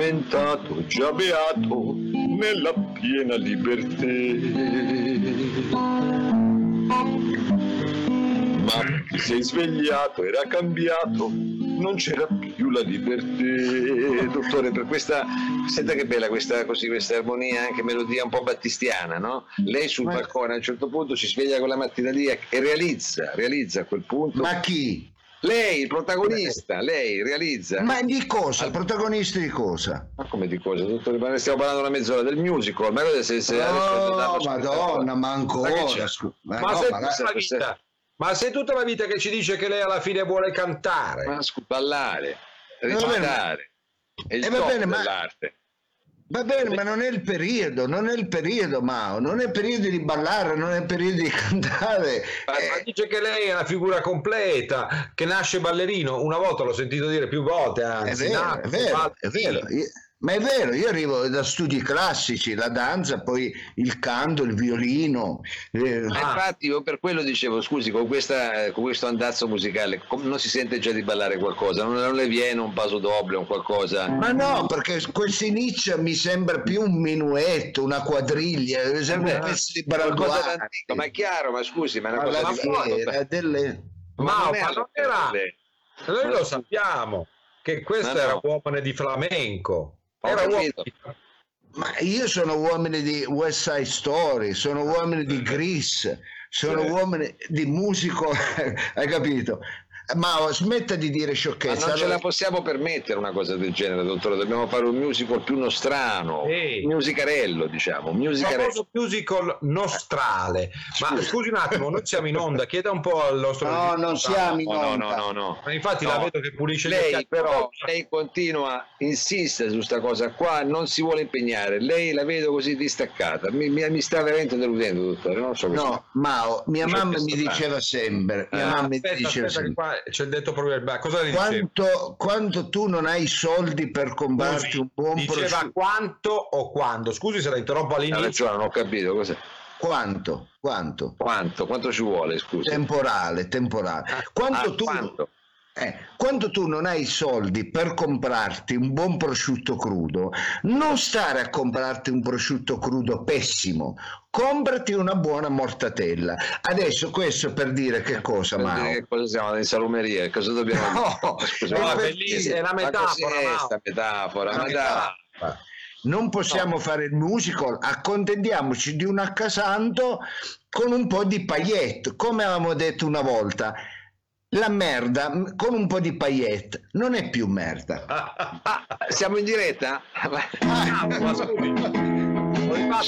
addormentato, già beato, nella piena libertà. Ma ti sei svegliato, era cambiato, non c'era più la libertà. Dottore, per questa, senta che bella questa, così, questa armonia, anche melodia un po' battistiana, no? Lei sul Ma- balcone a un certo punto si sveglia quella mattina lì e realizza, realizza a quel punto. Ma chi? Lei, il protagonista, lei realizza. Ma di cosa? Protagonisti di cosa? Ma come di cosa, ne stiamo parlando una mezz'ora del musical, ma adesso se, se Oh, madonna, ma ancora. Ma, Ma no, sei ma tutta la vita. Ma sei tutta la vita che ci dice che lei alla fine vuole cantare. Ma scu- ballare, bene, recitare, è il eh, va bene, ma- dell'arte. Va bene, ma non è il periodo, non è il periodo, Mao, non è il periodo di ballare, non è il periodo di cantare. Ma, Eh, ma dice che lei è una figura completa, che nasce ballerino. Una volta l'ho sentito dire più volte, È anzi. vero, nato, è vero, è vero. Ma è vero, io arrivo da studi classici, la danza, poi il canto, il violino. eh, Ma Ah. infatti io per quello dicevo, scusi, con, questa, con questo andazzo musicale com- non si sente già di ballare qualcosa, non, non le viene un paso doble, un qualcosa. Ma no, perché questo inizio mi sembra più un minuetto, una quadriglia, mi sembra un Eh, pezzo di d'antico, ma è chiaro, ma scusi, ma è una Alla cosa di delle... Ma, non è ma non era- pelle. Noi Ma- lo sappiamo che questa Ma no. era uomo di flamenco. Era di- Ma io sono uomini di West Side Story, sono uomini di Grease, sono Sì. uomini di musico, hai capito? Ma smetta di dire Ma sciocchezze. non ce la possiamo permettere una cosa del genere, dottore. Dobbiamo fare un musical più nostrano, Sì. musicarello, diciamo. Musicarello. musical nostrale. Ma scusi un attimo, noi siamo in onda, chieda un po' al nostro No, non siamo in No, no, onda. no, no, no. Ma infatti No. la vedo che pulisce gli Lei occhi. però, lei continua, insiste su questa cosa qua, non si vuole impegnare. Lei la vedo così distaccata. Mi, mi- mi sta veramente deludendo, dottore. Non so. No, Mao, mia mamma mi diceva sempre, mia Eh, mamma mi Aspetta, diceva aspetta, che sempre, qua c'è il detto proprio il Cosa quanto, quanto tu non hai soldi per comprarti un buon Diceva prosciutto, quanto o quando? Scusi se la interrompo all'inizio. ragione, non ho capito cos'è. quanto, quanto? Quanto? Quanto ci vuole, scusi? Temporale, temporale. Quanto Ah, tu... quanto? Eh, quando tu non hai i soldi per comprarti un buon prosciutto crudo, non stare a comprarti un prosciutto crudo pessimo, comprati una buona mortatella. Adesso questo per dire che cosa, Per Mao? che cosa siamo in salumeria? Cosa dobbiamo No, Scusi, è ma- è ma metafora, sta metafora, ma metafora. dai. Non possiamo fare il musical, accontentiamoci di un accasanto con un po' di paillette, come avevamo detto una volta. La merda con un po' di paillette non è più merda. Ah, siamo in diretta? Ah, ma scusi. Ho rifatto.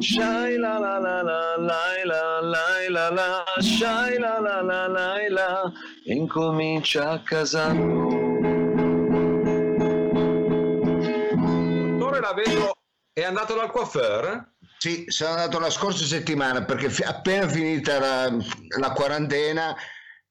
Shai Shai la la la la la. Incomincia a casando Dottore la vedo. È andato dal coiffeur? Sì, sono andato la scorsa settimana perché appena finita la, la quarantena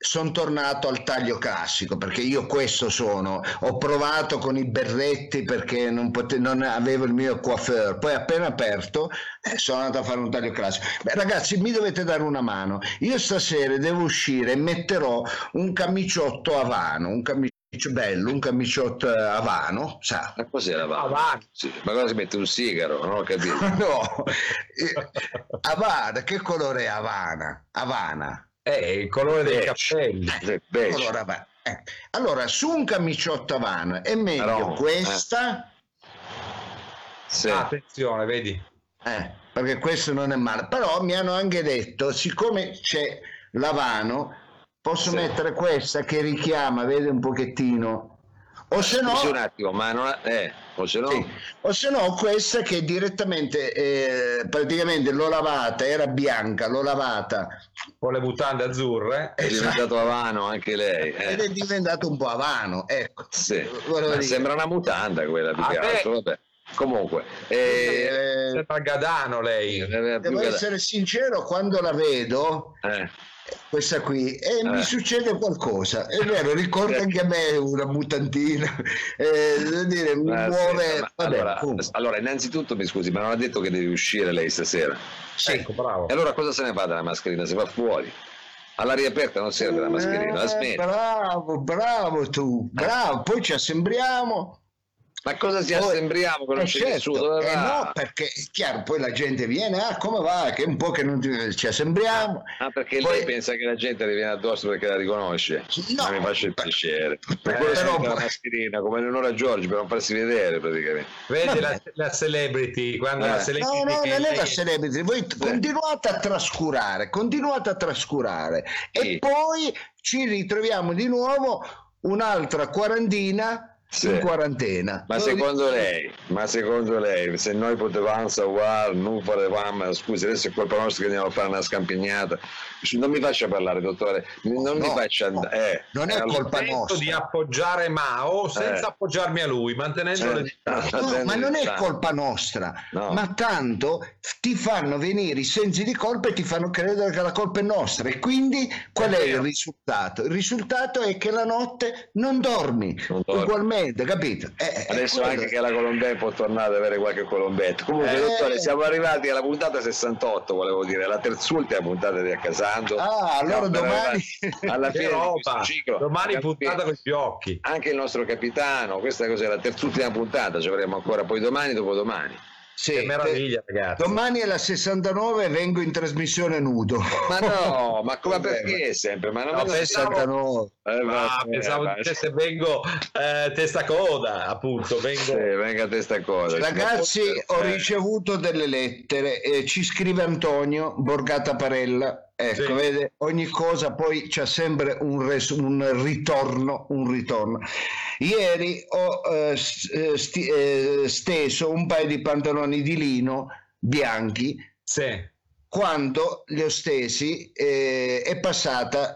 sono tornato al taglio classico perché io questo sono. Ho provato con i berretti perché non, pote- non avevo il mio coiffeur, poi appena aperto eh, sono andato a fare un taglio classico. Beh, ragazzi, mi dovete dare una mano. Io stasera devo uscire e metterò un camiciotto avano, un camiciotto bello, un camiciotto eh, avano, sa. Ma cos'è la va? va. Sì, Ma cosa si mette un sigaro? Non ho capito. No, Eh, Havana, che colore è Havana? Havana. Eh, il colore dei Beige. capelli. Beige. Allora, va- eh. Allora, su un camiciotto Havana è meglio Però, questa, Sì. Ah, attenzione, vedi? eh, perché questo non è male. Però mi hanno anche detto, siccome c'è l'Havano, posso Sì. mettere questa che richiama, vede un pochettino. O se no, un attimo, ma non ha... Eh, o se no... Sì. O se no, questa che direttamente, eh, praticamente l'ho lavata, era bianca, l'ho lavata Con le mutande azzurre. È diventato avano anche lei. eh. ed è diventato un po' avano, ecco. Sì. Sembra una mutanda quella più che altro, vabbè. Comunque, eh, Eh, Sembra Gadano lei. eh, devo essere sincero, quando la vedo, eh, questa qui e mi Eh. succede qualcosa è vero ricorda anche a me una mutantina eh, dire mi Ah, muove sì, ma- vabbè, allora, allora, innanzitutto mi scusi, ma non ha detto che devi uscire lei stasera. Sì. Ecco, bravo. E allora cosa se ne fa della mascherina? Si va fuori. All'aria aperta non serve la mascherina, la Eh, smetti. bravo bravo tu bravo poi ci assembriamo Ma cosa ci Poi- assembriamo non Eh, c'è certo, nessuno? Eh no, perché è chiaro, poi la gente viene, ah, come va? Che un po' che non ci- ci assembriamo. Ah, perché Poi- lei pensa che la gente le viene addosso perché la riconosce? No. Ma mi faccia il piacere. Per Eh, quello si però mette la mascherina, come Leonora Giorgi, per non farsi vedere praticamente. Vedi la, la celebrity, quando Eh. la No, celebrity no, che non è la celebrity, voi continuate a trascurare, continuate a trascurare Sì. e poi ci ritroviamo di nuovo un'altra quarantina Sì. in quarantena. Ma Lo secondo dico- lei, ma secondo lei, se noi potevamo salvare, non potevamo, scusi, adesso è colpa nostra che andiamo a fare una scampignata. Non mi faccia parlare, dottore, non mi No, faccia no, andare. Eh, non è allora- colpa nostra. di appoggiare Mao senza Eh. appoggiarmi a lui, mantenendo Eh. le distanze. No, ma non è colpa nostra, No. ma tanto ti fanno venire i sensi di colpa e ti fanno credere che la colpa è nostra. E quindi qual È è il risultato? Il risultato è che la notte non dormi, Non dormi. ugualmente, capito? Eh, è Adesso anche che la Colombia può tornare ad avere qualche colombetto. Comunque, Eh. dottore, siamo arrivati alla puntata 68, volevo dire, la terzultima puntata di Accasando. Ah, allora per domani- alla fine roba! ciclo. Domani puntata con gli occhi. Anche il nostro capitano, questa cos'è la terzultima puntata, ci avremo ancora poi domani, dopodomani. Sì, Che meraviglia, eh, ragazzi. Domani è la 69 e vengo in trasmissione nudo. Ma no, ma come Vabbè, perché sempre? Ma non No, me lo pensavo- 69. Eh, Ah, vabbè, pensavo vabbè. dicesse vengo eh, testa coda, appunto, vengo... Sì, venga testa cosa. Ragazzi, ho Eh, ricevuto delle lettere, eh, ci scrive Antonio Borgata Parella. Ecco, Sì. vede, ogni cosa poi c'è sempre un, res- un ritorno, un ritorno. Ieri ho eh, eh, sti- eh, steso un paio di pantaloni di lino bianchi Sì. quando li ho stesi eh, è passata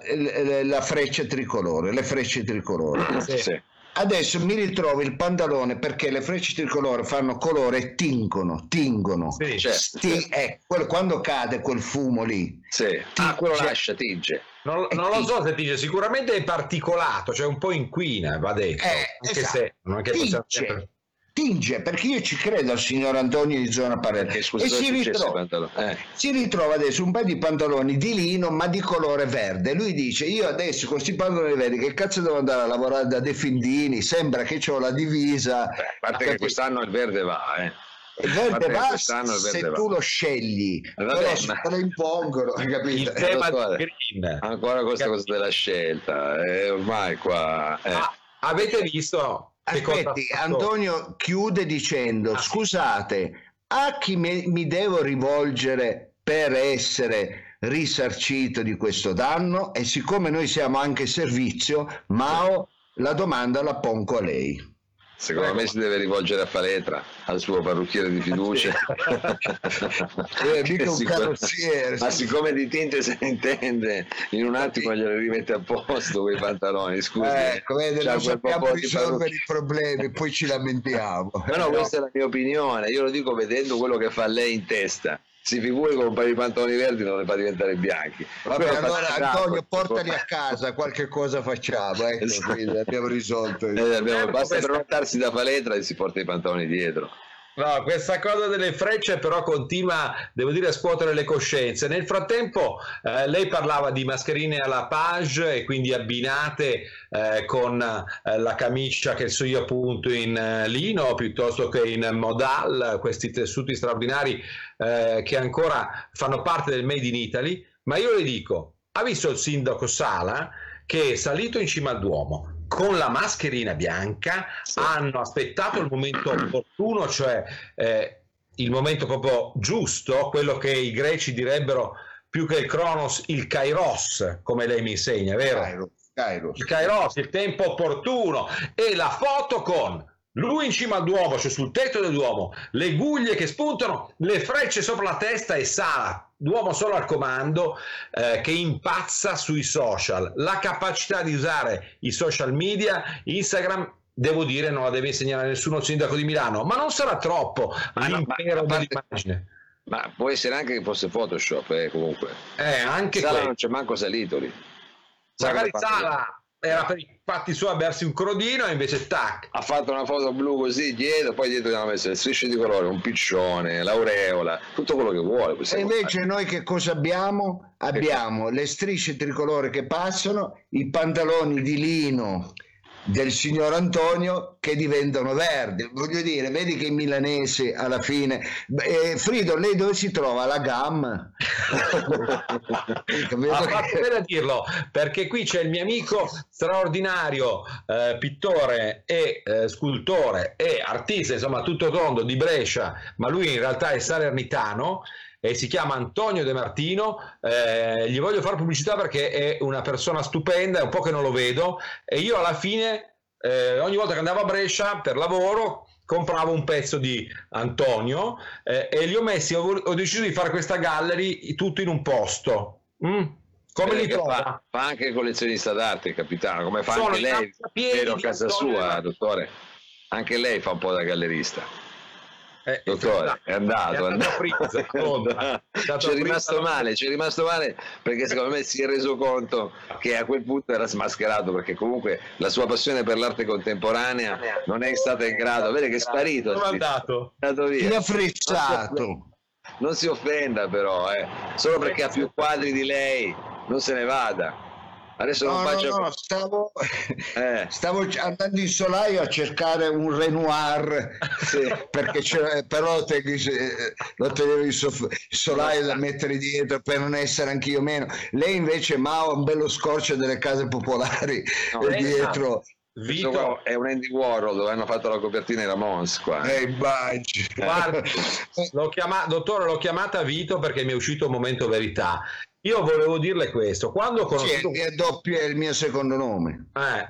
la freccia tricolore, le frecce tricolore. Sì. Adesso mi ritrovo il pantalone perché le frecce tricolore fanno colore e tingono, tingono. Sì. Certo, Sti- certo. eh, quello- quando cade quel fumo lì, Sì. Ah, quello Tinge. lascia, tinge. Non, non lo so se dice, sicuramente è particolato, cioè un po' inquina, va detto. Eh, anche esatto. se non è che possiamo tinge, sempre... tinge, perché io ci credo al signor Antonio di Zona Parella. Perché scusa, E si ritrova? Eh. si ritrova adesso un paio di pantaloni di lino ma di colore verde. Lui dice: Io adesso con questi pantaloni verdi, che cazzo devo andare a lavorare da De Findini? Sembra che ho la divisa. Beh, a parte che quest'anno il verde va, eh. Il verde va verde se va. tu lo scegli, Eh, vabbè, però se te lo impongono, Il capito? tema dottore. del green. Ancora questa cosa della scelta, eh, ormai qua... eh. Ah, avete visto Aspetti? Antonio chiude dicendo: Ah. Scusate, a chi me- mi devo rivolgere per essere risarcito di questo danno? E siccome noi siamo anche servizio, Mao, la domanda la pongo a lei. Secondo Prego. me si deve rivolgere a Faletra, al suo parrucchiere di fiducia. Eh, mica un carrozziere. Ma siccome di tinte se ne intende, in un attimo gliele rimette a posto quei pantaloni, scusi. Ecco, vede, non sappiamo risolvere i problemi, poi ci lamentiamo. Ma no, questa è la mia opinione, io lo dico vedendo quello che fa lei in testa. Si figuri con un paio di pantaloni verdi non le fa diventare bianchi. Vabbè, fa allora Antonio, portali a casa, qualche cosa facciamo. Ecco, Esatto. abbiamo risolto. Eh, abbiamo- basta prenotarsi da Faletra e si porta i pantaloni dietro. No, questa cosa delle frecce però continua, devo dire, a scuotere le coscienze. Nel frattempo eh, lei parlava di mascherine alla page e quindi abbinate eh, con eh, la camicia che so io appunto in eh, lino piuttosto che in modal, questi tessuti straordinari eh, che ancora fanno parte del Made in Italy. Ma io le dico, ha visto il sindaco Sala che è salito in cima al Duomo con la mascherina bianca, Sì. hanno aspettato il momento opportuno, cioè eh, il momento proprio giusto, quello che i greci direbbero più che il Cronos, il Kairos, come lei mi insegna, vero? Cairo, Cairo. Il Kairos, il tempo opportuno e la foto con lui in cima al Duomo, cioè sul tetto del Duomo, le guglie che spuntano, le frecce sopra la testa e Sala, Duomo solo al comando, eh, che impazza sui social. La capacità di usare i social media, Instagram, devo dire, non la deve insegnare nessuno sindaco di Milano, ma non sarà troppo Ma ma l'impero a parte- dell'immagine. Ma può essere anche che fosse Photoshop, eh, comunque. Eh, anche Sala quello. non c'è manco salito lì. Magari Sala era per i fatti suoi a bersi un crodino e invece tac. ha fatto una foto blu così dietro, poi dietro gli hanno messo le strisce di colore, un piccione, l'aureola, tutto quello che vuole. E invece noi che cosa abbiamo? Abbiamo le strisce tricolore che passano, i pantaloni di lino del signor Antonio che diventano verdi. Voglio dire, vedi che i milanesi alla fine... Eh, Frido, lei dove si trova? La gamma? Ha fatto bene a dirlo perché qui c'è il mio amico straordinario eh, pittore e eh, scultore e artista, insomma tutto tondo di Brescia, ma lui in realtà è salernitano e si chiama Antonio De Martino. Eh, gli voglio fare pubblicità perché è una persona stupenda, è un po' che non lo vedo e io alla fine, eh, ogni volta che andavo a Brescia per lavoro, compravo un pezzo di Antonio eh, e li ho messi, ho, ho deciso di fare questa gallery tutto in un posto. Mm. Come li trova? fa, fa anche il collezionista d'arte, capitano, come fa Sono anche lei, vero, a casa Antonio sua, dottore. Anche lei fa un po' da gallerista. Eh, Dottore, è andato, è andato andato. a Prizza, Londra. È C'è rimasto Prizza, male, c'è rimasto male perché secondo me si è reso conto che a quel punto era smascherato perché comunque la sua passione per l'arte contemporanea non è stata in grado, vede che è sparito, Dove è andato? è andato via. Chi ha frissato? Non si offenda però, eh. solo perché ha più quadri di lei, non se ne vada. Adesso non No, faccio... no, no, stavo, Eh. stavo andando in solaio a cercare un Renoir Sì. però in- eh, lo tenevo in solaio da mettere dietro per non essere anch'io meno. Lei invece Mao ha un bello scorcio delle case popolari No, e eh, dietro. Vito, qua è un Andy Warhol dove hanno fatto la copertina i Ramones qua. Eh, guardi, l'ho chiama- dottore, l'ho chiamata Vito perché mi è uscito un momento verità. Io volevo dirle questo, quando ho Sì, conosciuto... è doppio è il mio secondo nome. Eh,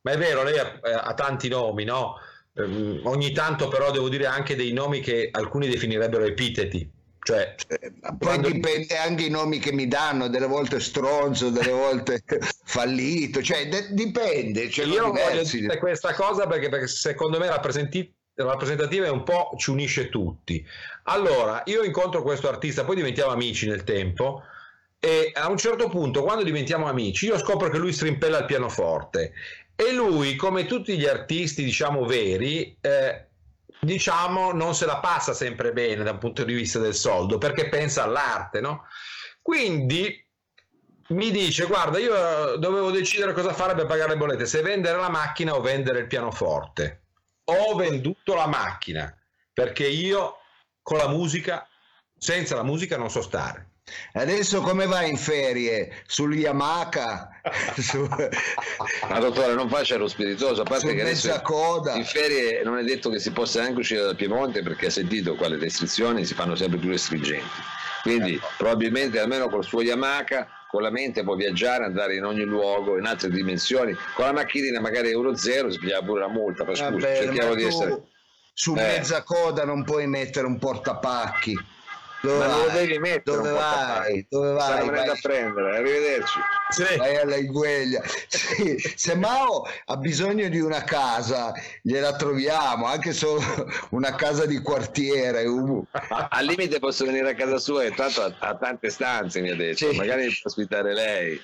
ma è vero, lei ha, ha tanti nomi, no? Ehm, ogni tanto però devo dire anche dei nomi che alcuni definirebbero epiteti. Cioè, Eh, Poi Quando- dipende anche i nomi che mi danno, delle volte stronzo, delle volte fallito, cioè de- dipende. Ce io voglio dire questa cosa perché, perché secondo me rappresenti- rappresentativa è un po' ci unisce tutti. Allora, io incontro questo artista, poi diventiamo amici nel tempo e a un certo punto, quando diventiamo amici, io scopro che lui strimpella il pianoforte. E lui, come tutti gli artisti, diciamo, veri, eh, diciamo, non se la passa sempre bene da un punto di vista del soldo perché pensa all'arte, no? Quindi mi dice guarda io eh, dovevo decidere cosa fare per pagare le bollette se vendere la macchina o vendere il pianoforte. Ho venduto la macchina perché io con la musica senza la musica non so stare Adesso come vai in ferie? Sul Yamaha? Su, Ma dottore, non faccia lo spiritoso, a parte su che adesso coda? in ferie non è detto che si possa neanche uscire dal Piemonte perché ha sentito qua le restrizioni si fanno sempre più restringenti. Quindi Ecco. probabilmente almeno col suo Yamaha con la mente può viaggiare, andare in ogni luogo, in altre dimensioni. Con la macchinina magari euro zero si piglia pure la multa, ma scusa, Vabbè, cerchiamo ma di essere... Su Eh. mezza coda non puoi mettere un portapacchi. Dove Ma non lo vai? devi mettere Dove vai? Dove Stanno vai? venendo Vai- a prendere, arrivederci. Vai alla Igueglia. Sì, se Mao ha bisogno di una casa, gliela troviamo, anche solo una casa di quartiere. Al limite posso venire a casa sua e tanto ha, ha tante stanze, mi ha detto, Sì. magari può ospitare lei.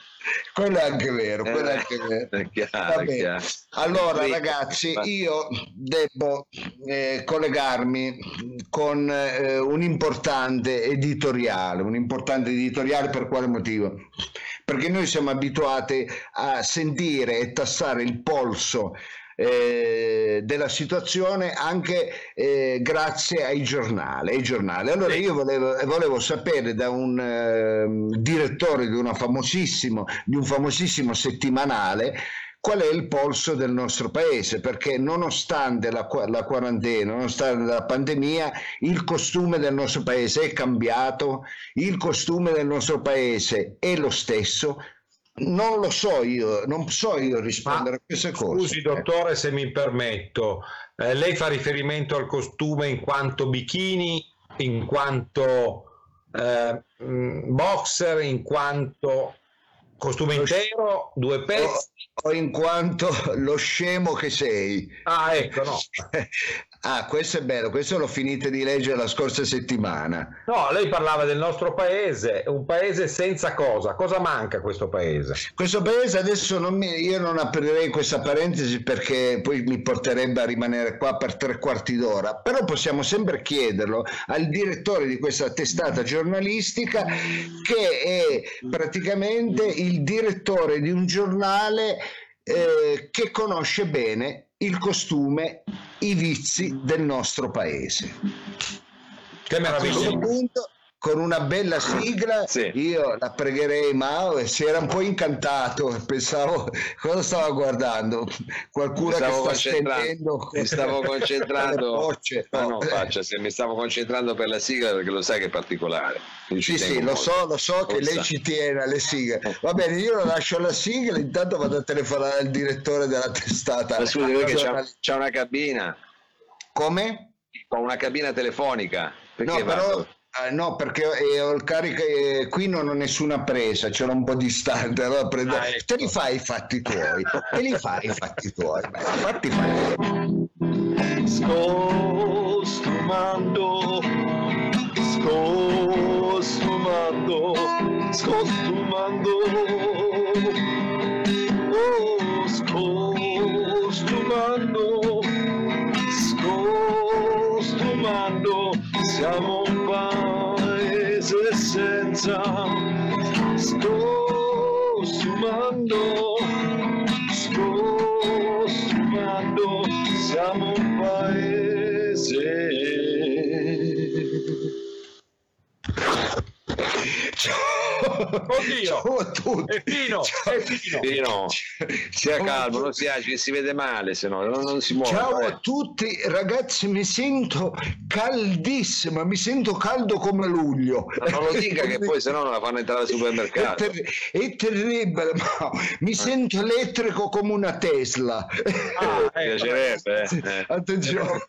Quello è anche vero, quello è Eh, anche vero. è chiaro, Va è chiaro. Allora ragazzi, io devo eh, collegarmi con eh, un importante editoriale, un importante editoriale per quale motivo? Perché noi siamo abituati a sentire e tassare il polso eh, della situazione anche eh, grazie ai giornali, ai giornali. Allora io volevo, volevo sapere da un ehm, direttore di, di un famosissimo settimanale qual è il polso del nostro paese, perché nonostante la, la quarantena, nonostante la pandemia, il costume del nostro paese è cambiato, il costume del nostro paese è lo stesso. Non lo so io, non so io rispondere Ma, a queste cose. scusi dottore se mi permetto eh, lei fa riferimento al costume in quanto bikini in quanto eh, mh, boxer in quanto costume intero due o, pezzi o in quanto lo scemo che sei. ah ecco no Ah, questo è bello, questo l'ho finito di leggere la scorsa settimana. No, lei parlava del nostro paese, un paese senza cosa? Cosa manca a questo paese? Questo paese adesso non mi, io non aprirei questa parentesi perché poi mi porterebbe a rimanere qua per tre quarti d'ora, però possiamo sempre chiederlo al direttore di questa testata giornalistica che è praticamente il direttore di un giornale eh, che conosce bene il costume, i vizi del nostro paese. Che A meraviglia! questo punto, con una bella sigla, Sì. io la pregherei Mao e si era un po' incantato, pensavo cosa stava guardando, qualcuno che sta stendendo mi stavo concentrando. no, No. faccia se mi stavo concentrando per la sigla perché lo sai che è particolare. Sì, sì, lo so, lo so che lei ci tiene alle sigle. Va bene, io lo lascio alla sigla, intanto vado a telefonare al direttore della testata. Ma scusi perché c'è, c'è una cabina? Come? ho una cabina telefonica. Perché No, però eh, no, perché eh, ho il carico eh, qui non ho nessuna presa, c'era un po' distante, allora prendo- Ah, ecco. te li fai i fatti tuoi, te li fai i fatti tuoi, Beh, fatti fai. Scostumando, scostumando, scostumando. Oh, scostumando, scostumando. Siamo un paese senza scostumando, Oddio! Ciao a tutti. È fino, Ciao. è fino. Sia Ciao calmo non si agi si vede male se no non, non si muove Ciao eh. a tutti ragazzi, mi sento caldissima, mi sento caldo come luglio. Ma non lo dica che poi se no non la fanno entrare al È, supermercato ter- è terribile, ma mi sento elettrico come una Tesla. Ah, Mi ecco. piacerebbe eh. Eh. Attenzione.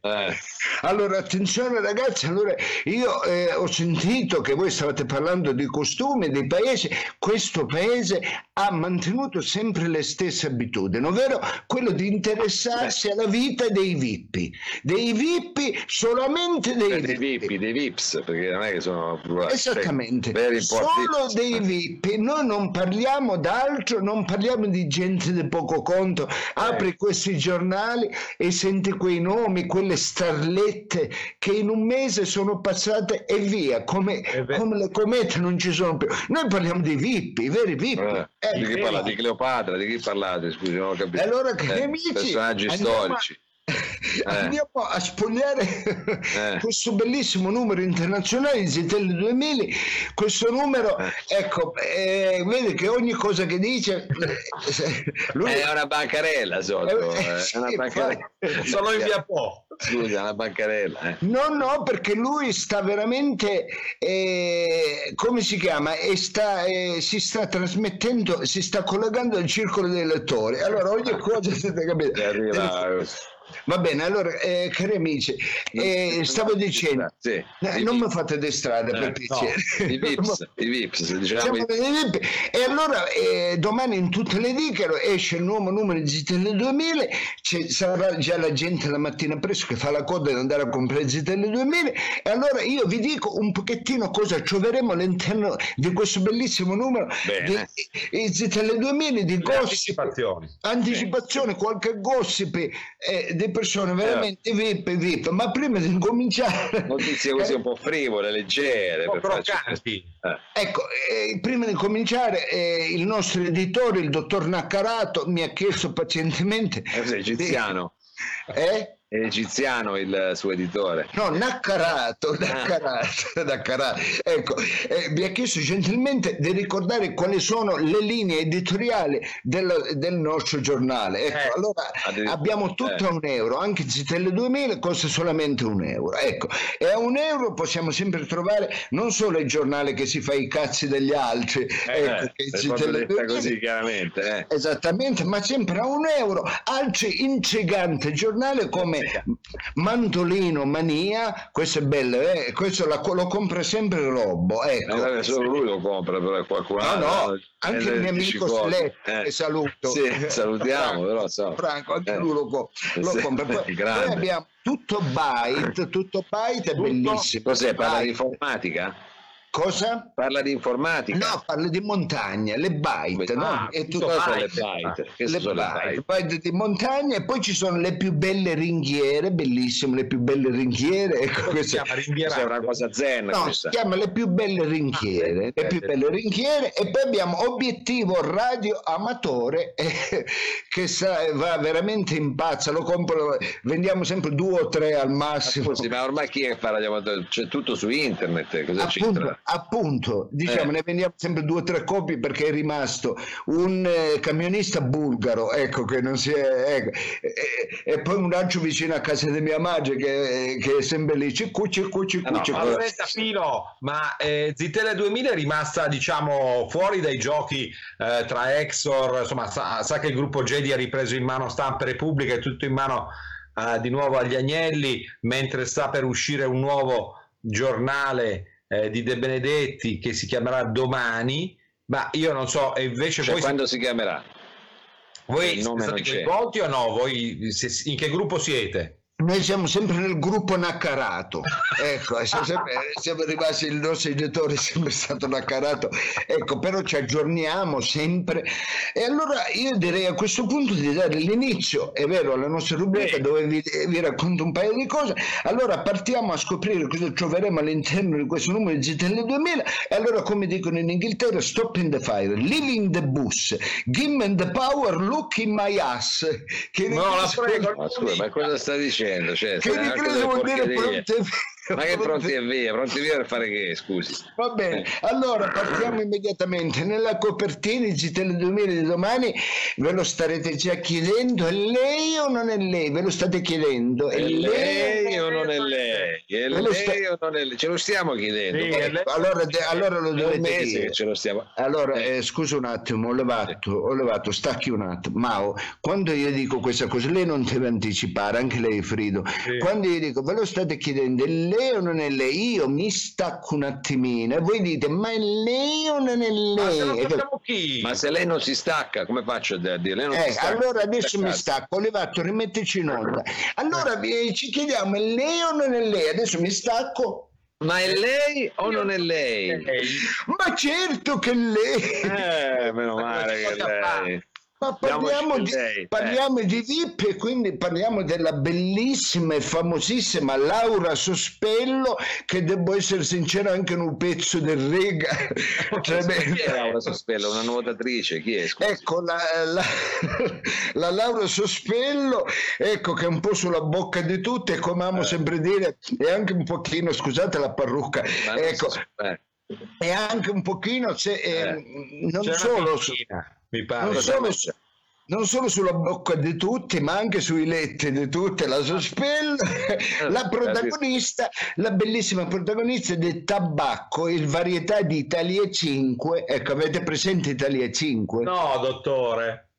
Eh. Allora, attenzione ragazzi, allora, io eh, ho sentito che voi stavate parlando di costumi dei paesi, questo paese ha mantenuto sempre le stesse abitudini, ovvero quello di interessarsi alla vita dei vippi, dei vippi solamente dei, Eh, dei vippi dei vips perché non è che sono. Esattamente, important solo dei VIP, noi non parliamo d'altro, non parliamo di gente di poco conto, apri questi giornali e senti quei nomi, quelle starlette che in un mese sono passate e via, come, vero. come le comete non ci sono più. Noi parliamo di VIP, i veri VIP. Eh, Eh, di chi parla? Di Cleopatra, di chi parlate? Scusi, non ho capito. Allora, cari Eh, amici, personaggi andiamo storici. Andiamo a spogliare Eh. questo bellissimo numero internazionale di Zitelli 2000. Questo numero, Eh. ecco, eh, vede che ogni cosa che dice, eh, lui È una bancarella sotto, Eh, eh, sì, è una bancarella. Sono in via Po. Scusa, è una bancarella. eh. No, no, perché lui sta veramente, eh, come si chiama, e sta, eh, si sta trasmettendo, si sta collegando al circolo dei lettori. Allora ogni cosa siete capito. E arriva- Va bene, allora, eh, cari amici, eh, stavo dicendo, Sì, eh, non mi Vips. fate distrarre per Eh, piacere. I Vips, i Vips, diciamo i- dei VIP. E allora eh, domani in tutte le dichiaro esce il nuovo numero di Zitelle 2000, ci sarà già la gente la mattina presto che fa la coda di andare a comprare Zitelle 2000 e allora io vi dico un pochettino cosa troveremo all'interno di questo bellissimo numero Bene. di Zitelle 2000 di gossip anticipazioni. anticipazione, qualche gossip eh, di persone veramente VIP, VIP, ma prima di incominciare notizie così un po' frivole, leggere. Un po' croccanti. Eh. Ecco, eh, prima di cominciare, eh, il nostro editore, il dottor Naccarato, mi ha chiesto pazientemente. Eh, sei egiziano, Eh? È egiziano il suo editore. No, Naccarato, Naccarato, Naccarato. Ecco, eh, mi ha chiesto gentilmente di ricordare quali sono le linee editoriali del, del nostro giornale. Ecco, Eh, allora abbiamo tutto eh. a un euro, anche Zitelle 2000 costa solamente un euro. Ecco, e a un euro possiamo sempre trovare non solo il giornale che si fa i cazzi degli altri, ecco, Eh, che è Zitelle proprio detta 2000 così chiaramente. eh. Esattamente, ma sempre a un euro. Altri intriganti giornali come Mantolino Mania, questo è bello, eh? questo la, lo compra sempre Robbo. Ecco. Eh, solo lui lo compra, però qualcun ah, altro. No, no, anche il mio amico Sletti, eh. saluto. Sì, salutiamo, però so. Franco, anche eh. lui lo, co- lo sì, compra. Poi, poi, abbiamo tutto byte, tutto byte è tutto, bellissimo. Cos'è? Parla di informatica? Cosa? Parla di informatica. No, parla di montagna, le byte. Ah, no? E tutto byte. le byte. Che le byte, byte di montagna e poi ci sono le più belle ringhiere, bellissime, le più belle ringhiere. Ecco, questa è una cosa zen. No, questa. si chiama le più belle ringhiere, ah, le più belle ringhiere e poi abbiamo obiettivo radio amatore eh, che sa, va veramente in pazza, lo compro, vendiamo sempre due o tre al massimo. Ma, scusi, ma ormai chi è che fa radio amatore? C'è tutto su internet, cosa Appunto, c'entra? Appunto, diciamo, eh. ne vendiamo sempre due o tre copie perché è rimasto un eh, camionista bulgaro, ecco, che non si è... Ecco, e, e, poi un lancio vicino a casa di mia madre che, che è sempre lì, ciccu, ciccu, ciccu, no, no, aspetta, Filo, ma eh, Zitella 2000 è rimasta, diciamo, fuori dai giochi eh, tra Exor, insomma, sa, sa, che il gruppo Jedi ha ripreso in mano Stampa Repubblica, è tutto in mano uh, di nuovo agli Agnelli, mentre sta per uscire un nuovo giornale eh, di De Benedetti che si chiamerà domani, ma io non so, e invece cioè, voi... Quando si chiamerà? Voi siete coinvolti o no? Voi se, in che gruppo siete? Noi siamo sempre nel gruppo Naccarato, ecco, siamo, sempre, siamo rimasti, il nostro editore è sempre stato Naccarato, ecco, però ci aggiorniamo sempre. E allora io direi a questo punto di dare l'inizio, è vero, alla nostra rubrica dove vi, vi, racconto un paio di cose. Allora partiamo a scoprire cosa troveremo all'interno di questo numero di GTL 2000. E allora, come dicono in Inghilterra, stop in the fire, living the bus, give me the power, look in my ass. Che no, la prego, scusa, ma cosa sta dicendo? Dicendo? Cioè, che ripresa vuol dire pronte ma che pronti e via? Pronti via per fare che? Scusi. Va bene, allora partiamo immediatamente. Nella copertina di GTL 2000 di domani ve lo starete già chiedendo, è lei o non è lei? Ve lo state chiedendo. È, è lei, lei o non è lei? È lei sta... o non è lei? Ce lo stiamo chiedendo. Sì, ecco, allora, de- allora, lo dovete dire. ce lo stiamo... Allora, eh, scusa un attimo, ho levato, ho levato, stacchi un attimo. Mao, quando io dico questa cosa, lei non deve anticipare, anche lei Frido. Sì. Quando io dico, ve lo state chiedendo, è lei lei o non è lei? Io mi stacco un attimino e voi dite ma è lei o non è lei? Ma se, ma se lei non si stacca, come faccio a dire? Lei non eh, stacca, allora adesso mi stacco, Levato, rimettici in onda. Allora eh. ci chiediamo, è lei o non è lei? Adesso mi stacco. Ma è lei o non è lei? Ma certo che lei! Eh, meno male che è lei. Ma parliamo, di, eh. parliamo di VIP e quindi parliamo della bellissima e famosissima Laura Sospello che devo essere sincero anche in un pezzo del Rega. Cioè, chi è Laura Sospello? Una nuotatrice? Chi è? Scusi. Ecco la, la, la, Laura Sospello, ecco che è un po' sulla bocca di tutti e come amo eh. sempre dire è anche un pochino, scusate la parrucca, ecco, so, eh. anche un pochino, se, eh, non solo... mi pare. Non solo, non solo, sulla bocca di tutti, ma anche sui letti di tutte, la sospella, eh, la protagonista, la bellissima protagonista del tabacco, il varietà di Italia 5. Ecco, avete presente Italia 5? No, dottore.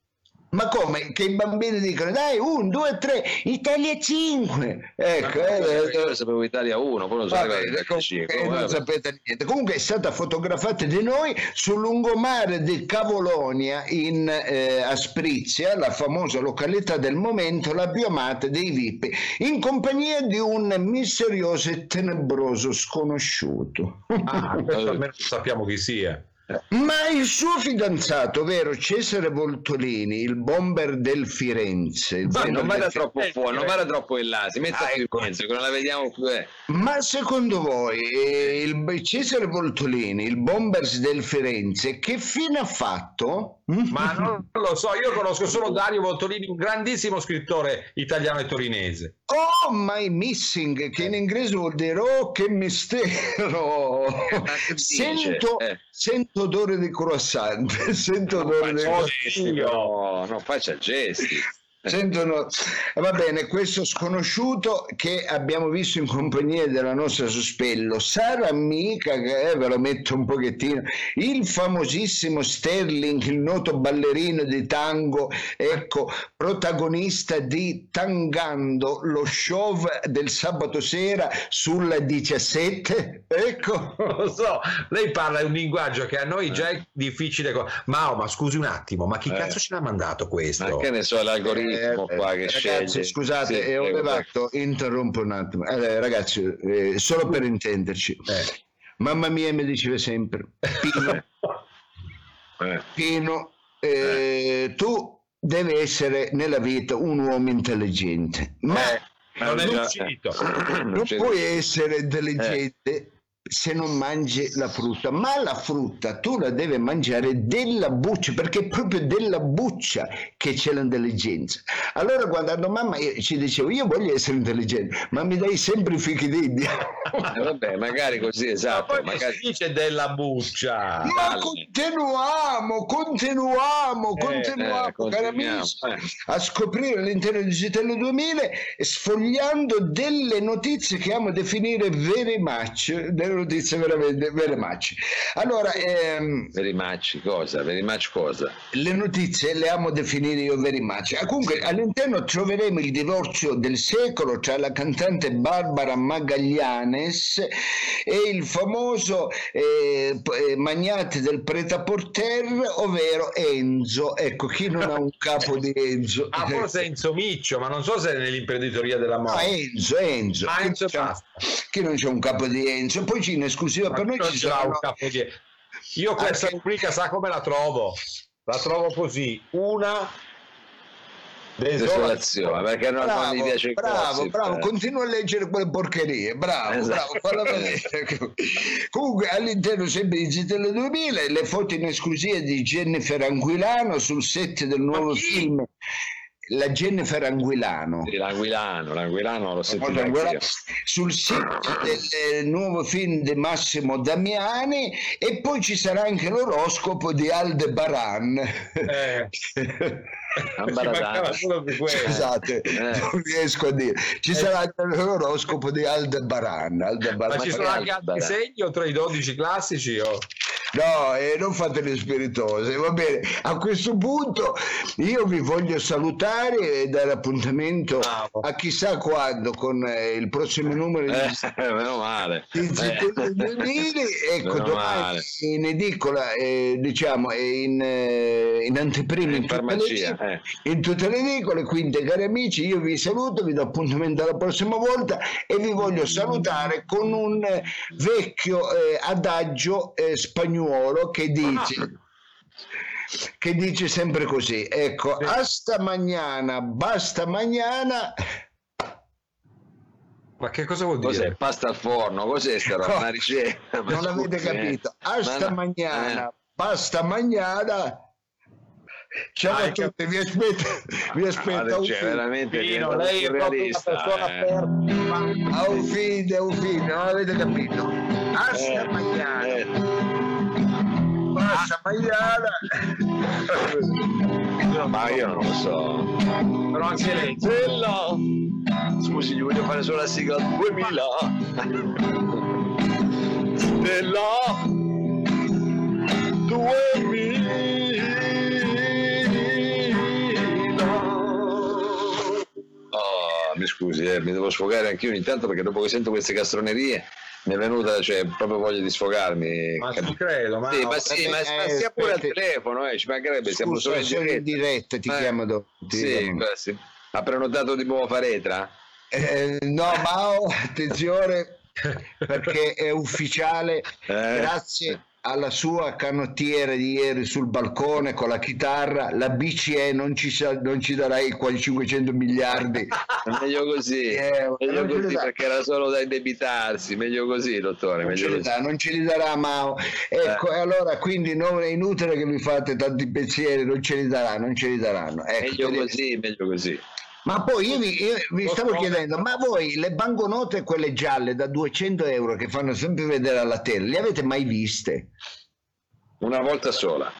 Ma come? Che i bambini dicono dai, un, due, tre, Italia 5. Ecco, no, eh, io eh, sapevo Italia 1, poi non sapevo Italia 5. Eh, non sapete niente. Comunque è stata fotografata di noi sul lungomare di Cavolonia in eh, Asprizia, la famosa località del momento, la biomata dei VIP, in compagnia di un misterioso e tenebroso sconosciuto. Ah, almeno sappiamo chi sia. Ma il suo fidanzato, vero Cesare Voltolini, il bomber del Firenze. Ma non vada troppo Firenze. fuori, non vada troppo in là, si metta ah, ecco. in mezzo, che non la vediamo più. Eh. Ma secondo voi eh, il Cesare Voltolini, il bomber del Firenze, che fine ha fatto? Ma non lo so, io conosco solo Dario Voltolini, un grandissimo scrittore italiano e torinese. Oh my missing, che in inglese vuol dire oh che mistero. Sento, eh. sento odore di croissant, sento odore di croissant. No, non faccia gesti. Sentono, va bene, questo sconosciuto che abbiamo visto in compagnia della nostra Sospello, sarà mica, che eh, ve lo metto un pochettino, il famosissimo Sterling, il noto ballerino di tango, ecco, protagonista di Tangando, lo show del sabato sera sulla 17, ecco. Lo so, lei parla un linguaggio che a noi già è difficile. Mao, ma scusi un attimo, ma chi Eh. cazzo ce l'ha mandato questo? Ma che ne so, l'algoritmo Eh, qua che ragazzi, sceglie. scusate, Sì, eh, ho levato, interrompo un attimo. Eh, ragazzi, eh, solo per intenderci. Eh. Mamma mia mi diceva sempre, Pino. Eh, Pino, eh, tu devi essere nella vita un uomo intelligente, ma non è già- riuscito. non non puoi essere intelligente se non mangi la frutta, ma la frutta tu la devi mangiare della buccia, perché è proprio della buccia che c'è l'intelligenza. Allora guardando mamma io ci dicevo, io voglio essere intelligente, ma mi dai sempre i fichi d'India. Eh, vabbè, magari così, Ma esatto. poi non magari... si dice della buccia. Ma Valle. continuiamo, continuiamo, Eh, continuiamo, eh, continuiamo, amici, eh. a scoprire all'interno di Digitale 2000 sfogliando delle notizie che amo definire vere match, delle notizie veramente vere match. Allora, ehm, Very much cosa? Very much cosa? le notizie le amo definire io veri match. Ah, Comunque all'interno troveremo il divorzio del secolo tra la cantante Barbara Magallanes e il famoso eh, eh, magnate del pret-à-porter, ovvero Enzo. Ecco, chi non ha un capo di Enzo? Ah, forse Enzo Miccio, ma non so se è nell'imprenditoria della moda. Enzo, Enzo. Ah, Chi Enzo basta. Chi non c'è un capo di Enzo? Poi in esclusiva per noi ci saranno... un capo di- Io questa Anche- rubrica sa come la trovo? La trovo così, una Desolazione, perché non, non gli Bravo, piace il bravo, gossip, bravo, eh. continua a leggere quelle porcherie, bravo, Esatto. bravo. Comunque all'interno sempre di Zitelle 2000 le foto in esclusiva di Jennifer Anguilano sul set del nuovo film La Jennifer Anguilano. L'anguilano, l'anguilano l'ho sentito guarda, sul sito del eh, nuovo film di Massimo Damiani e poi ci sarà anche l'oroscopo di Aldebaran. Eh. Scusate, Eh. non riesco a dire. Ci sarà anche l'oroscopo di Aldebaran. Aldebaran. Ma ci sono anche altri segni oltre ai 12 classici? o- No, eh, non fate le spiritose, va bene. A questo punto io vi voglio salutare e dare appuntamento Bravo. a chissà quando con eh, il prossimo numero di Eh, meno male. di Zitelle 2000, ecco Meno domani male. in edicola eh, diciamo in, eh, in anteprima In in, tutte le farmacia, edicole, eh. in tutte le edicole quindi cari amici io vi saluto vi do appuntamento alla prossima volta e vi voglio salutare con un eh, vecchio eh, adagio eh, spagnuolo che dice che dice sempre così ecco hasta mañana basta mañana Ma che cosa vuol dire? Cos'è? Pasta al forno, cos'è sta roba? No, Una ricetta? Non avete eh. capito hasta Ma no, mañana eh. basta mañana ciao Hai a tutti vi aspetto vi aspetto a un Cioè, film veramente diventato lei è proprio una persona eh. aperta. a un film a un film non avete capito hasta Eh, mañana basta mañana Ma io non lo so. Però anche lei. Stella! Scusi, gli voglio fare solo la sigla 2000. Stella! 2000. Oh, mi scusi, eh, mi devo sfogare anch'io ogni tanto perché dopo che sento queste castronerie mi è venuta, cioè, proprio voglia di sfogarmi. Ma ci credo, ma, Sì, no, ma sì, ma, eh, ma sia pure al telefono, eh, ci mancherebbe, siamo solo Scusa, in sono in diretta. diretta ti Eh, chiamo dopo Sì, sì. Ha prenotato di nuovo Faretra? Eh, no Mao attenzione perché è ufficiale Eh. grazie alla sua canottiera di ieri sul balcone con la chitarra la BCE non ci, sa- non ci darà i quasi 500 miliardi meglio così, Eh, meglio ce li così perché era solo da indebitarsi, meglio così, dottore, non ce, meglio li così. dà, non ce li darà Mao ecco Eh. e allora quindi non è inutile che vi fate tanti pensieri non ce li darà non ce li daranno ecco, Meglio così, meglio così. Ma poi io vi, io vi stavo chiedendo, ma voi le banconote quelle gialle da 200 euro che fanno sempre vedere alla tele, le avete mai viste? Una volta sola.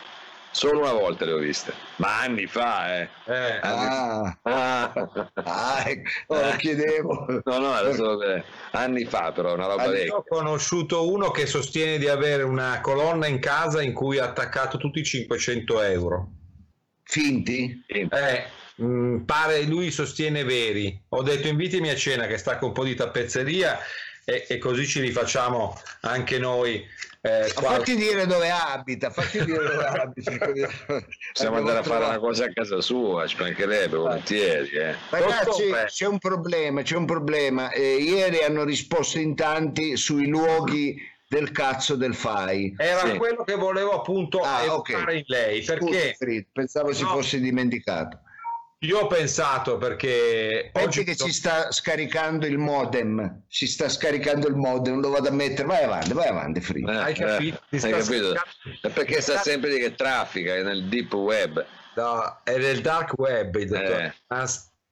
Solo una volta le ho viste, ma anni fa, eh. Eh, Ah, Ah. ah, ecco, ora Eh. chiedevo. No, no, adesso, eh, anni fa però, una roba Anni vecchia. Io ho conosciuto uno che sostiene di avere una colonna in casa in cui ha attaccato tutti i 500 euro. Finti? Eh, mh, pare lui sostiene veri. Ho detto invitimi a cena che sta con un po' di tappezzeria e, e così ci rifacciamo anche noi. eh, Fatti dire dove abita, fatti dire dove abita. Possiamo andare a fare una cosa a casa sua, ci mancherebbe volentieri. Eh. Ragazzi, c'è un problema, c'è un problema. Eh, ieri hanno risposto in tanti sui luoghi del cazzo del FAI. Era Sì. quello che volevo appunto Ah, evocare ok. in lei, perché Fritz, pensavo si No. fosse dimenticato. Io ho pensato perché Pensi oggi che ci sta scaricando il modem, si sta scaricando il modem, lo vado a mettere, vai avanti, vai avanti Fritz. Eh, Hai capito? Ti hai capito? perché sta sempre lì che traffica è nel deep web. No, è del dark web, il. Eh.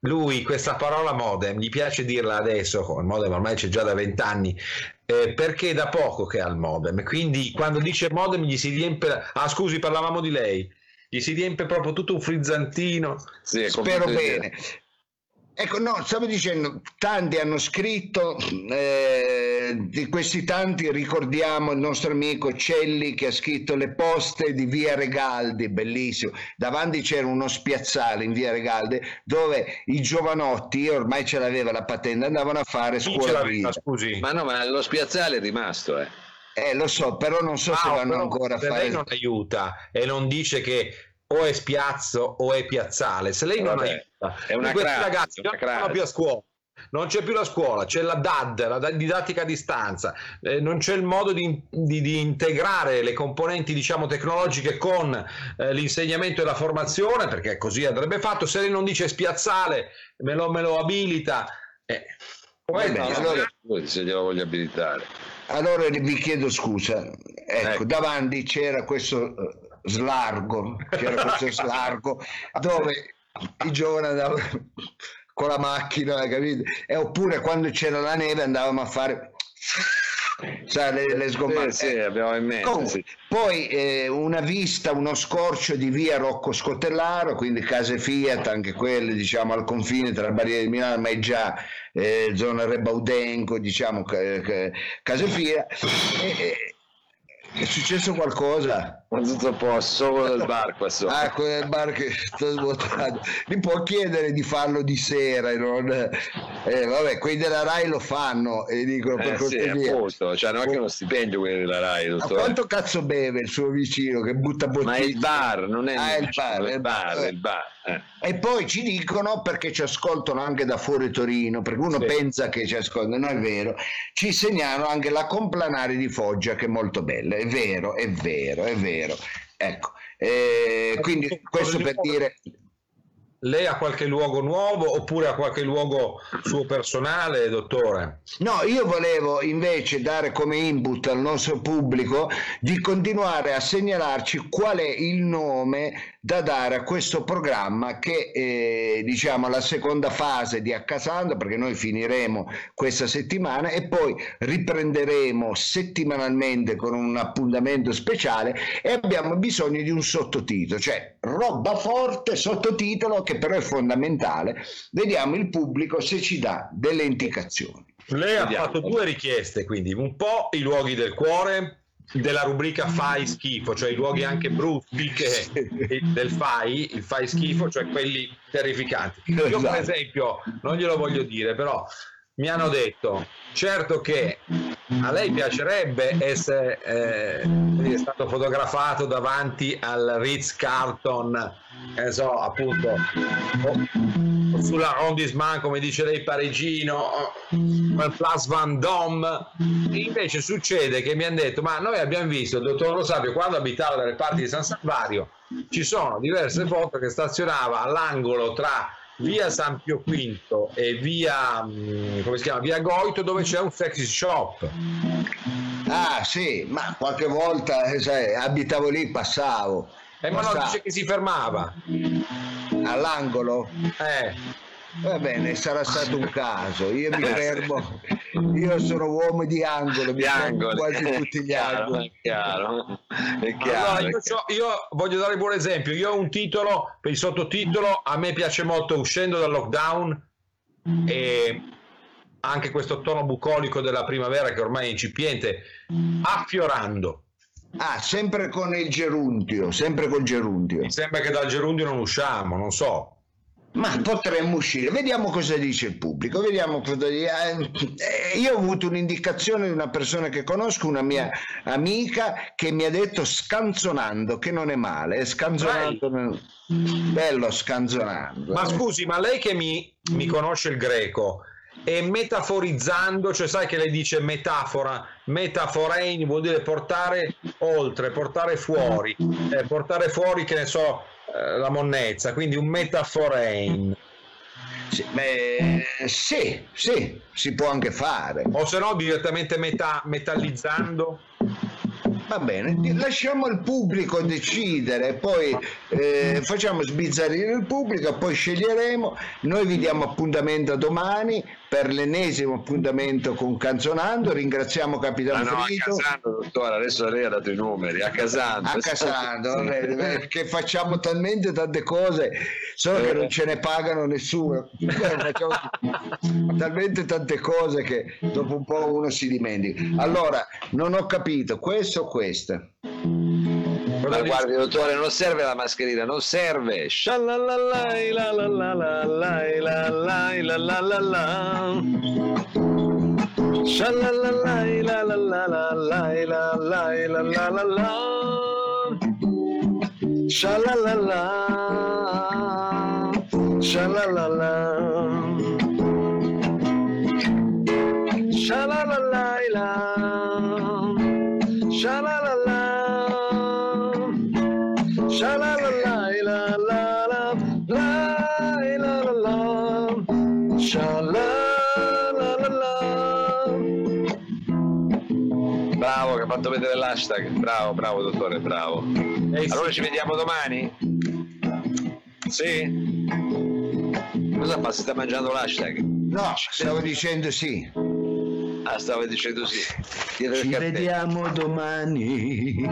Lui questa parola modem, gli piace dirla adesso, il modem ormai c'è già da vent'anni, eh, perché è da poco che ha il modem, quindi quando dice modem gli si riempie... Ah scusi, parlavamo di lei. Gli si riempie proprio tutto un frizzantino. Sì, Spero bene. Ecco, no, stavo dicendo, tanti hanno scritto, eh, di questi tanti ricordiamo il nostro amico Celli che ha scritto le poste di Via Regaldi, bellissimo, davanti c'era uno spiazzale in Via Regaldi dove i giovanotti, ormai ce l'aveva la patente, andavano a fare scuola guida. scusi? Ma no, ma lo spiazzale è rimasto, eh. Eh, lo so, però non so se Ah, vanno però ancora a se fare... lei non aiuta e non dice che o è spiazzo o è piazzale, se lei non Vabbè, aiuta, è una di questi crasi, ragazzi una non vanno più a scuola. Non c'è più la scuola, c'è la DAD, la didattica a distanza, eh, non c'è il modo di, di- di integrare le componenti diciamo, tecnologiche con eh, l'insegnamento e la formazione, perché così andrebbe fatto. Se lei non dice spiazzale, me lo, me lo abilita. Eh, Va bene, No, no, allora- se glielo voglio abilitare. Allora vi chiedo scusa, ecco, Ecco. davanti c'era questo eh, slargo, c'era questo slargo dove i giovani andavano con la macchina, capito? E oppure quando c'era la neve andavamo a fare sai, le, le sgommate. Sì, sì, abbiamo in mente. Comunque, sì. Poi eh, una vista, uno scorcio di via Rocco Scotellaro, quindi case Fiat, anche quelle diciamo al confine tra Barriere di Milano, ma è già eh, zona Rebaudenco, diciamo ca- ca- case Fiat. E- è successo qualcosa? Ma tutto a posto, solo del bar qua sopra. Ah, quel bar che sto svuotando. Gli può chiedere di farlo di sera e non... eh, vabbè, quelli della RAI lo fanno e dicono per Eh, sì, cortesia. appunto, cioè, non è che uno stipendio quelli della RAI, Ma dottore. quanto cazzo beve il suo vicino che butta bottiglie? Ma è il bar, non è Ah, è il bar, è il bar, è il bar. eh. E poi ci dicono, perché ci ascoltano anche da fuori Torino, perché uno Sì. pensa che ci ascoltano, non è vero, ci segnalano anche la complanare di Foggia che è molto bella, è vero, è vero, è vero. Ecco, eh, quindi questo per dire... lei ha qualche luogo nuovo oppure ha qualche luogo suo personale, dottore? No, io volevo invece dare come input al nostro pubblico di continuare a segnalarci qual è il nome da dare a questo programma che eh, diciamo la seconda fase di Accasando perché noi finiremo questa settimana e poi riprenderemo settimanalmente con un appuntamento speciale e abbiamo bisogno di un sottotitolo, cioè roba forte, sottotitolo che però è fondamentale. Vediamo il pubblico se ci dà delle indicazioni. Lei ha Vediamo. fatto due richieste, quindi un po' i luoghi del cuore della rubrica fai schifo, cioè i luoghi anche brutti che, del fai, il fai schifo, cioè quelli terrificanti. Io per Esatto. esempio, non glielo voglio dire, però mi hanno detto, certo che a lei piacerebbe essere eh, stato fotografato davanti al Ritz Carlton, che ne so, appunto, o, o sull'arrondissement, come dice lei, parigino, o Place Vendôme. Invece succede che mi hanno detto, ma noi abbiamo visto il dottor Lo Sapio quando abitava dalle parti di San Salvario, ci sono diverse foto che stazionava all'angolo tra via San Pio V e via, mm, come si chiama, via Goito dove c'è un sexy shop. Ah sì, ma qualche volta eh, sai, abitavo lì, passavo. E ma non Passavo. dice che si fermava. all'angolo. Eh, Va bene, sarà stato un caso. Io mi fermo, io sono uomo di angolo, mi Di angoli. quasi tutti gli angoli. È chiaro, è chiaro. Allora, io, c'ho- io voglio dare un buon esempio. Io ho un titolo per il sottotitolo. A me piace molto uscendo dal lockdown e anche questo tono bucolico della primavera che ormai è incipiente, affiorando. Ah, sempre con il gerundio, sempre col gerundio. Mi sembra che dal gerundio non usciamo, non so. Ma potremmo uscire, vediamo cosa dice il pubblico, vediamo cosa dice. Eh, io ho avuto un'indicazione di una persona che conosco, una mia amica, che mi ha detto scanzonando, che non è male, scanzonando, non- bello scanzonando. Ma scusi, ma lei che mi, mi conosce il greco e metaforizzando, cioè sai che lei dice metafora, metaforein vuol dire portare oltre, portare fuori, eh, portare fuori che ne so eh, la monnezza, quindi un metaforein. Sì, beh, sì, sì, si può anche fare. O se no direttamente meta- metallizzando. Va bene, lasciamo il pubblico decidere, poi eh, facciamo sbizzarrire il pubblico, poi sceglieremo. Noi vi diamo appuntamento a domani per l'ennesimo appuntamento con Canzonando. Ringraziamo Ah, Capitano no, a Frito. Casando, dottore, adesso lei ha dato i numeri, a Casando. A Casando, eh, perché facciamo talmente tante cose, solo che non ce ne pagano nessuno. Eh, Facciamo talmente tante cose che dopo un po' uno si dimentica. Allora, non ho capito, questo o questa? Ma guardi, dottore, non serve la mascherina, non serve. Shalalalai, la la la Bravo, che ha fatto vedere l'hashtag. Bravo, bravo, dottore, bravo. Eh, sì. Allora ci vediamo domani? Sì? Cosa fa? Si sta mangiando l'hashtag? No, stavo dicendo sì. Ah, stavo dicendo sì. Dietro Ci vediamo domani.